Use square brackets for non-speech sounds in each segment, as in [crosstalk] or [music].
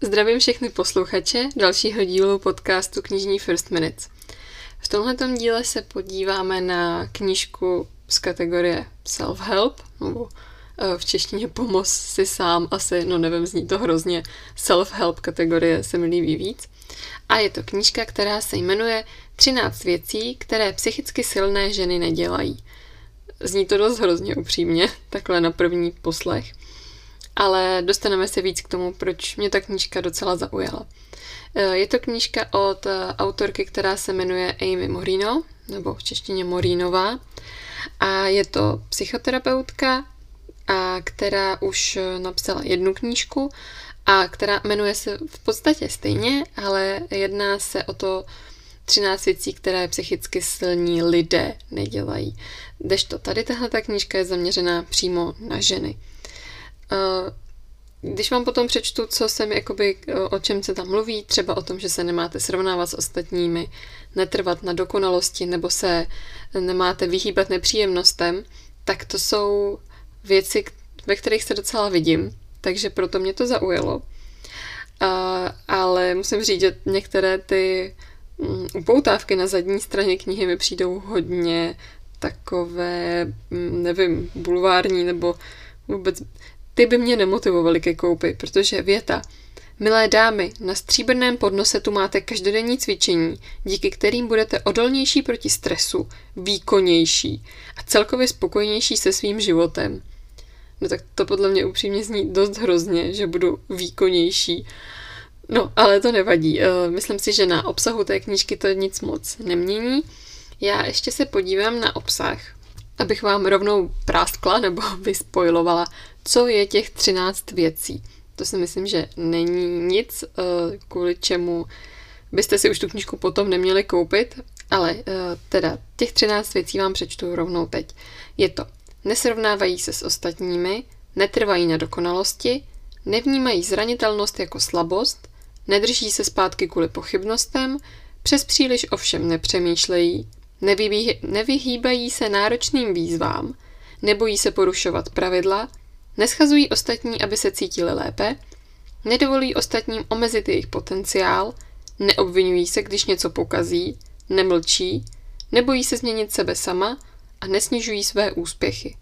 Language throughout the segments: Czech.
Zdravím všechny posluchače dalšího dílu podcastu Knižní First Minutes. V tomto díle se podíváme na knížku z kategorie self-help, nebo eh, v češtině pomoz si sám, asi, no nevím, zní to hrozně, self-help kategorie se mi líbí víc. A je to knížka, která se jmenuje 13 věcí, které psychicky silné ženy nedělají. Zní to dost hrozně upřímně, [laughs] takhle na první poslech ale dostaneme se víc k tomu, proč mě ta knížka docela zaujala. E, je to knížka od e, autorky, která se jmenuje Amy Morino, nebo v češtině Morinová. A je to psychoterapeutka, a která už napsala jednu knížku a která jmenuje se v podstatě stejně, ale jedná se o to 13 věcí, které psychicky silní lidé nedělají. Kdežto tady tahle ta knížka je zaměřená přímo na ženy. Eh, když vám potom přečtu, co jsem, jakoby, o čem se tam mluví, třeba o tom, že se nemáte srovnávat s ostatními, netrvat na dokonalosti nebo se nemáte vyhýbat nepříjemnostem, tak to jsou věci, ve kterých se docela vidím, takže proto mě to zaujalo. A, eh, ale musím říct, že některé ty um, upoutávky na zadní straně knihy mi přijdou hodně takové, um, nevím, bulvární nebo vůbec ty by mě nemotivovaly ke koupi, protože věta Milé dámy, na stříbrném podnose tu máte každodenní cvičení, díky kterým budete odolnější proti stresu, výkonnější a celkově spokojenější se svým životem. No tak to podle mě upřímně zní dost hrozně, že budu výkonnější. No, ale to nevadí. Eh, myslím si, že na obsahu té knížky to nic moc nemění. Já ještě se podívám na obsah, abych vám rovnou práskla nebo [laughs] vyspojlovala, co je těch 13 věcí. To si myslím, že není nic, eh, kvůli čemu byste si už tu knížku potom neměli koupit, ale eh, teda těch 13 věcí vám přečtu rovnou teď. Je to nesrovnávají se s ostatními, netrvají na dokonalosti, nevnímají zranitelnost jako slabost, nedrží se zpátky kvůli pochybnostem, přes příliš ovšem nepřemýšlejí, nevyhýbají se náročným výzvám, nebojí se porušovat pravidla, neschazují ostatní, aby se cítili lépe, nedovolí ostatním omezit jejich potenciál, neobvinují se, když něco pokazí, nemlčí, nebojí se změnit sebe sama a nesnižují své úspěchy.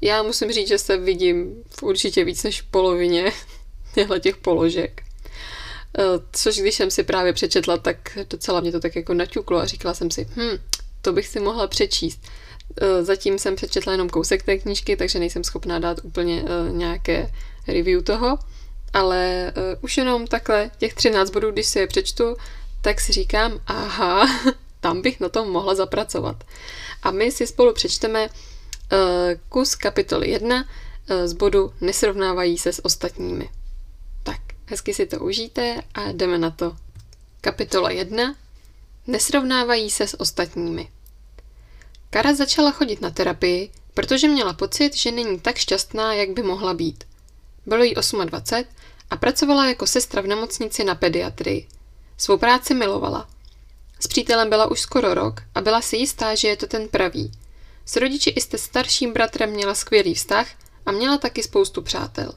Já musím říct, že se vidím v určitě víc než polovině [laughs] těchto těch položek. Eh, což když jsem si právě přečetla, tak docela mě to tak jako naťuklo a říkala jsem si, hm, to bych si mohla přečíst. Eh, zatím jsem přečetla jenom kousek té knížky, takže nejsem schopná dát úplně eh, nějaké review toho, ale už jenom takhle těch 13 bodů, když si je přečtu, tak si říkám, aha, [laughs] tam bych na tom mohla zapracovat. A my si spolu přečteme kus kapitoly 1 z bodu Nesrovnávají se s ostatními. Hezky si to užijte a jdeme na to. Kapitola 1. Nesrovnávají se s ostatními. Kara začala chodit na terapii, protože měla pocit, že není tak šťastná, jak by mohla být. Bylo jí 28 a pracovala jako sestra v nemocnici na pediatrii. Svou práci milovala. S přítelem byla už skoro rok a byla si jistá, že je to ten pravý. S rodiči i se starším bratrem měla skvělý vztah a měla taky spoustu přátel.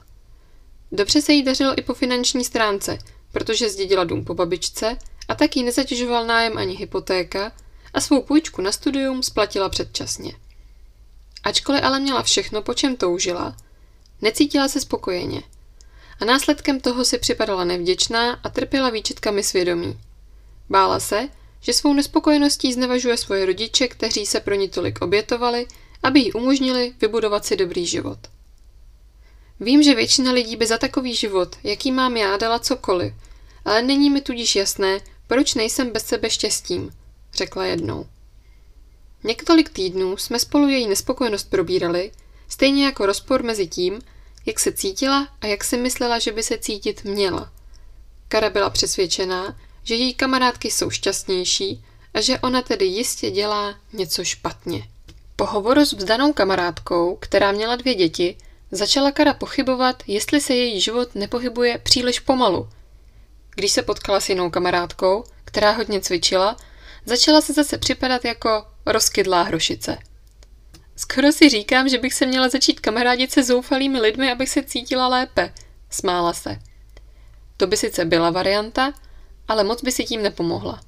Dobře se jí dařilo i po finanční stránce, protože zdědila dům po babičce a taky nezatěžoval nájem ani hypotéka a svou půjčku na studium splatila předčasně. Ačkoliv ale měla všechno, po čem toužila, necítila se spokojeně. A následkem toho si připadala nevděčná a trpěla výčitkami svědomí. Bála se, že svou nespokojeností znevažuje svoje rodiče, kteří se pro ní tolik obětovali, aby jí umožnili vybudovat si dobrý život. Vím, že většina lidí by za takový život, jaký mám já, dala cokoliv, ale není mi tudíž jasné, proč nejsem bez sebe štěstím, řekla jednou. Několik týdnů jsme spolu její nespokojenost probírali, stejně jako rozpor mezi tím, jak se cítila a jak si myslela, že by se cítit měla. Kara byla přesvědčená, že její kamarádky jsou šťastnější a že ona tedy jistě dělá něco špatně. Po hovoru s vzdanou kamarádkou, která měla dvě děti, Začala Kara pochybovat, jestli se její život nepohybuje příliš pomalu. Když se potkala s jinou kamarádkou, která hodně cvičila, začala se zase připadat jako rozkydlá hrošice. Skoro si říkám, že bych se měla začít kamarádit se zoufalými lidmi, abych se cítila lépe, smála se. To by sice byla varianta, ale moc by si tím nepomohla.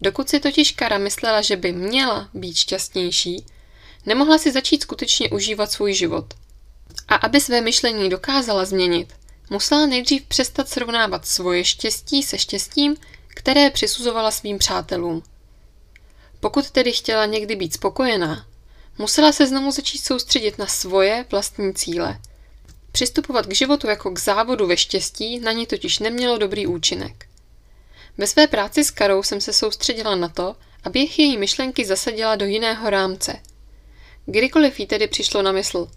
Dokud si totiž Kara myslela, že by měla být šťastnější, nemohla si začít skutečně užívat svůj život. A aby své myšlení dokázala změnit, musela nejdřív přestat srovnávat svoje štěstí se štěstím, které přisuzovala svým přátelům. Pokud tedy chtěla někdy být spokojená, musela se znovu začít soustředit na svoje vlastní cíle. Přistupovat k životu jako k závodu ve štěstí na ní totiž nemělo dobrý účinek. Ve své práci s Karou jsem se soustředila na to, abych její myšlenky zasadila do jiného rámce. Kdykoliv jí tedy přišlo na mysl,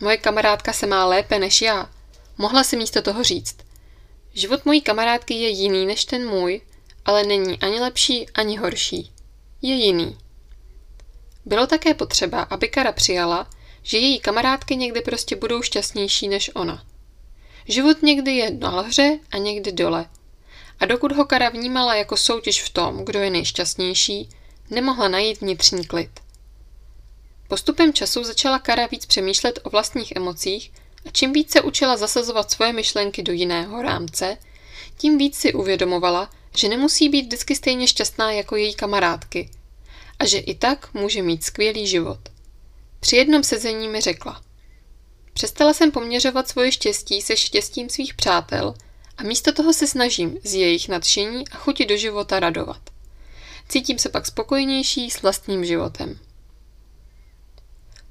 moje kamarádka se má lépe než já, mohla si místo toho říct. Život mojí kamarádky je jiný než ten můj, ale není ani lepší, ani horší. Je jiný. Bylo také potřeba, aby Kara přijala, že její kamarádky někdy prostě budou šťastnější než ona. Život někdy je nahoře a někdy dole – a dokud ho Kara vnímala jako soutěž v tom, kdo je nejšťastnější, nemohla najít vnitřní klid. Postupem času začala Kara víc přemýšlet o vlastních emocích a čím víc se učila zasazovat svoje myšlenky do jiného rámce, tím víc si uvědomovala, že nemusí být vždycky stejně šťastná jako její kamarádky a že i tak může mít skvělý život. Při jednom sezení mi řekla. Přestala jsem poměřovat svoje štěstí se štěstím svých přátel – a místo toho se snažím z jejich nadšení a chuti do života radovat. Cítím se pak spokojenější s vlastním životem.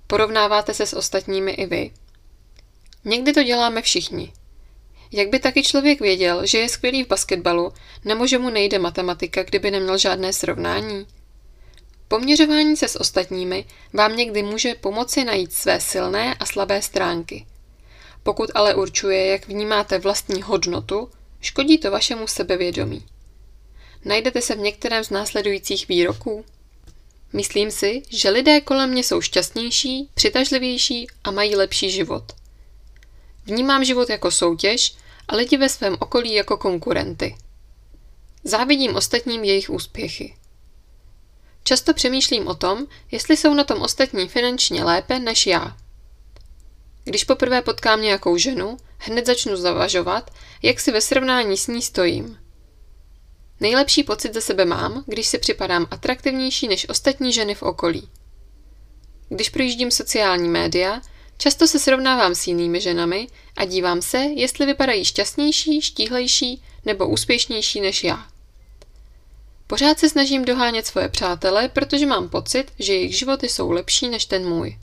Porovnáváte se s ostatními i vy? Někdy to děláme všichni. Jak by taky člověk věděl, že je skvělý v basketbalu, nebo že mu nejde matematika, kdyby neměl žádné srovnání? Poměřování se s ostatními vám někdy může pomoci najít své silné a slabé stránky – pokud ale určuje, jak vnímáte vlastní hodnotu, škodí to vašemu sebevědomí. Najdete se v některém z následujících výroků? Myslím si, že lidé kolem mě jsou šťastnější, přitažlivější a mají lepší život. Vnímám život jako soutěž a lidi ve svém okolí jako konkurenty. Závidím ostatním jejich úspěchy. Často přemýšlím o tom, jestli jsou na tom ostatní finančně lépe než já. Když poprvé potkám nějakou ženu, hned začnu zavažovat, jak si ve srovnání s ní stojím. Nejlepší pocit ze sebe mám, když si připadám atraktivnější než ostatní ženy v okolí. Když projíždím sociální média, často se srovnávám s jinými ženami a dívám se, jestli vypadají šťastnější, štíhlejší nebo úspěšnější než já. Pořád se snažím dohánět svoje přátele, protože mám pocit, že jejich životy jsou lepší než ten můj.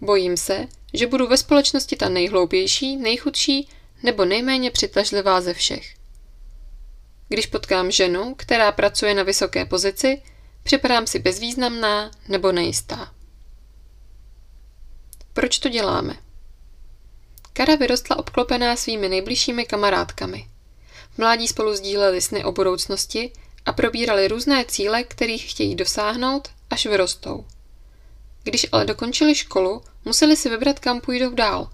Bojím se, že budu ve společnosti ta nejhloupější, nejchudší nebo nejméně přitažlivá ze všech. Když potkám ženu, která pracuje na vysoké pozici, připadám si bezvýznamná nebo nejistá. Proč to děláme? Kara vyrostla obklopená svými nejbližšími kamarádkami. V mládí spolu sdíleli sny o budoucnosti a probírali různé cíle, kterých chtějí dosáhnout, až vyrostou. Když ale dokončili školu, museli si vybrat, kam půjdou dál.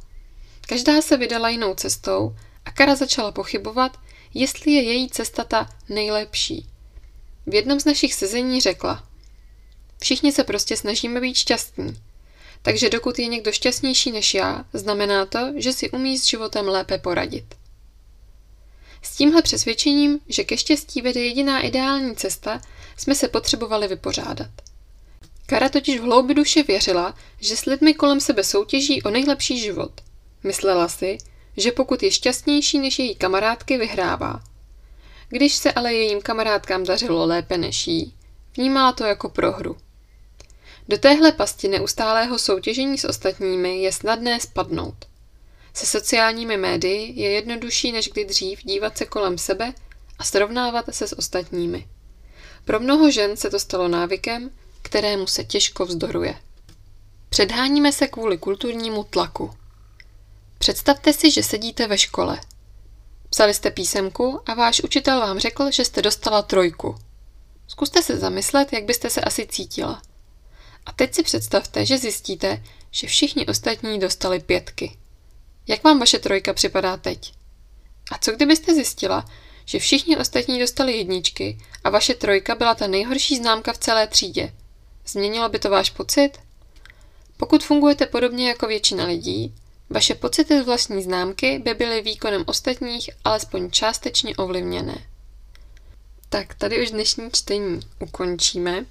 Každá se vydala jinou cestou a Kara začala pochybovat, jestli je její cesta ta nejlepší. V jednom z našich sezení řekla, všichni se prostě snažíme být šťastní. Takže dokud je někdo šťastnější než já, znamená to, že si umí s životem lépe poradit. S tímhle přesvědčením, že ke štěstí vede jediná ideální cesta, jsme se potřebovali vypořádat. Kara totiž v hloubi duše věřila, že s lidmi kolem sebe soutěží o nejlepší život. Myslela si, že pokud je šťastnější než její kamarádky, vyhrává. Když se ale jejím kamarádkám dařilo lépe než jí, vnímala to jako prohru. Do téhle pasti neustálého soutěžení s ostatními je snadné spadnout. Se sociálními médii je jednodušší než kdy dřív dívat se kolem sebe a srovnávat se s ostatními. Pro mnoho žen se to stalo návykem kterému se těžko vzdoruje. Předháníme se kvůli kulturnímu tlaku. Představte si, že sedíte ve škole. Psali jste písemku a váš učitel vám řekl, že jste dostala trojku. Zkuste se zamyslet, jak byste se asi cítila. A teď si představte, že zjistíte, že všichni ostatní dostali pětky. Jak vám vaše trojka připadá teď? A co kdybyste zjistila, že všichni ostatní dostali jedničky a vaše trojka byla ta nejhorší známka v celé třídě? Změnilo by to váš pocit? Pokud fungujete podobně jako většina lidí, Vaše pocity z vlastní známky by byly výkonem ostatních alespoň částečně ovlivněné. Tak, tady už dnešní čtení ukončíme.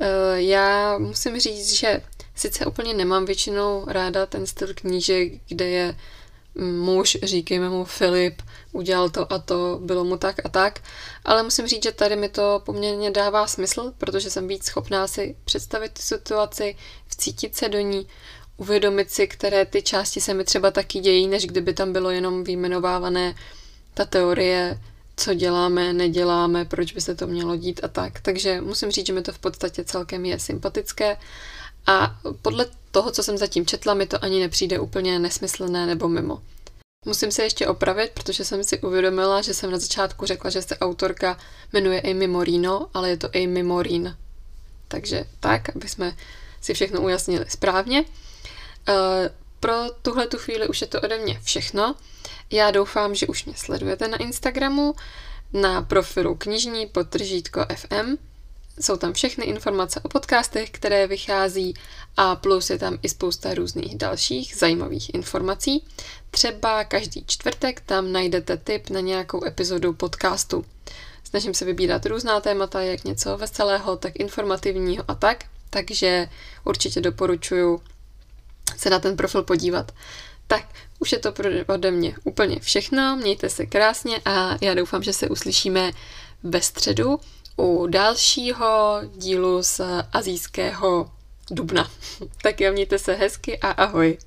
Eh, já musím říct, že sice úplně nemám většinou ráda ten styl knížek, kde je muž, říkejme mu Filip, udělal to a to, bylo mu tak a tak, ale musím říct, že tady mi to poměrně dává smysl, protože jsem víc schopná si představit tu situaci, vcítit se do ní, uvědomit si, které ty části se mi třeba taky dějí, než kdyby tam bylo jenom výjmenovávané ta teorie, co děláme, neděláme, proč by se to mělo dít a tak. Takže musím říct, že mi to v podstatě celkem je sympatické a podle toho, co jsem zatím četla, mi to ani nepřijde úplně nesmyslné nebo mimo. Musím se ještě opravit, protože jsem si uvědomila, že jsem na začátku řekla, že se autorka jmenuje Amy Morino, ale je to Amy Morin. Takže tak, aby jsme si všechno ujasnili správně. Eh, pro tuhle tu chvíli už je to ode mě všechno. Já doufám, že už mě sledujete na Instagramu, na profilu knižní podtržítko FM. Jsou tam všechny informace o podcastech, které vychází a plus je tam i spousta různých dalších zajímavých informací. Třeba každý čtvrtek tam najdete tip na nějakou epizodu podcastu. Snažím se vybírat různá témata, jak něco veselého, tak informativního a tak, takže určitě doporučuji se na ten profil podívat. Tak, už je to ode mě úplně všechno, mějte se krásně a já doufám, že se uslyšíme ve středu u dalšího dílu z azijského dubna. [laughs] Tak jo, mějte se hezky a ahoj.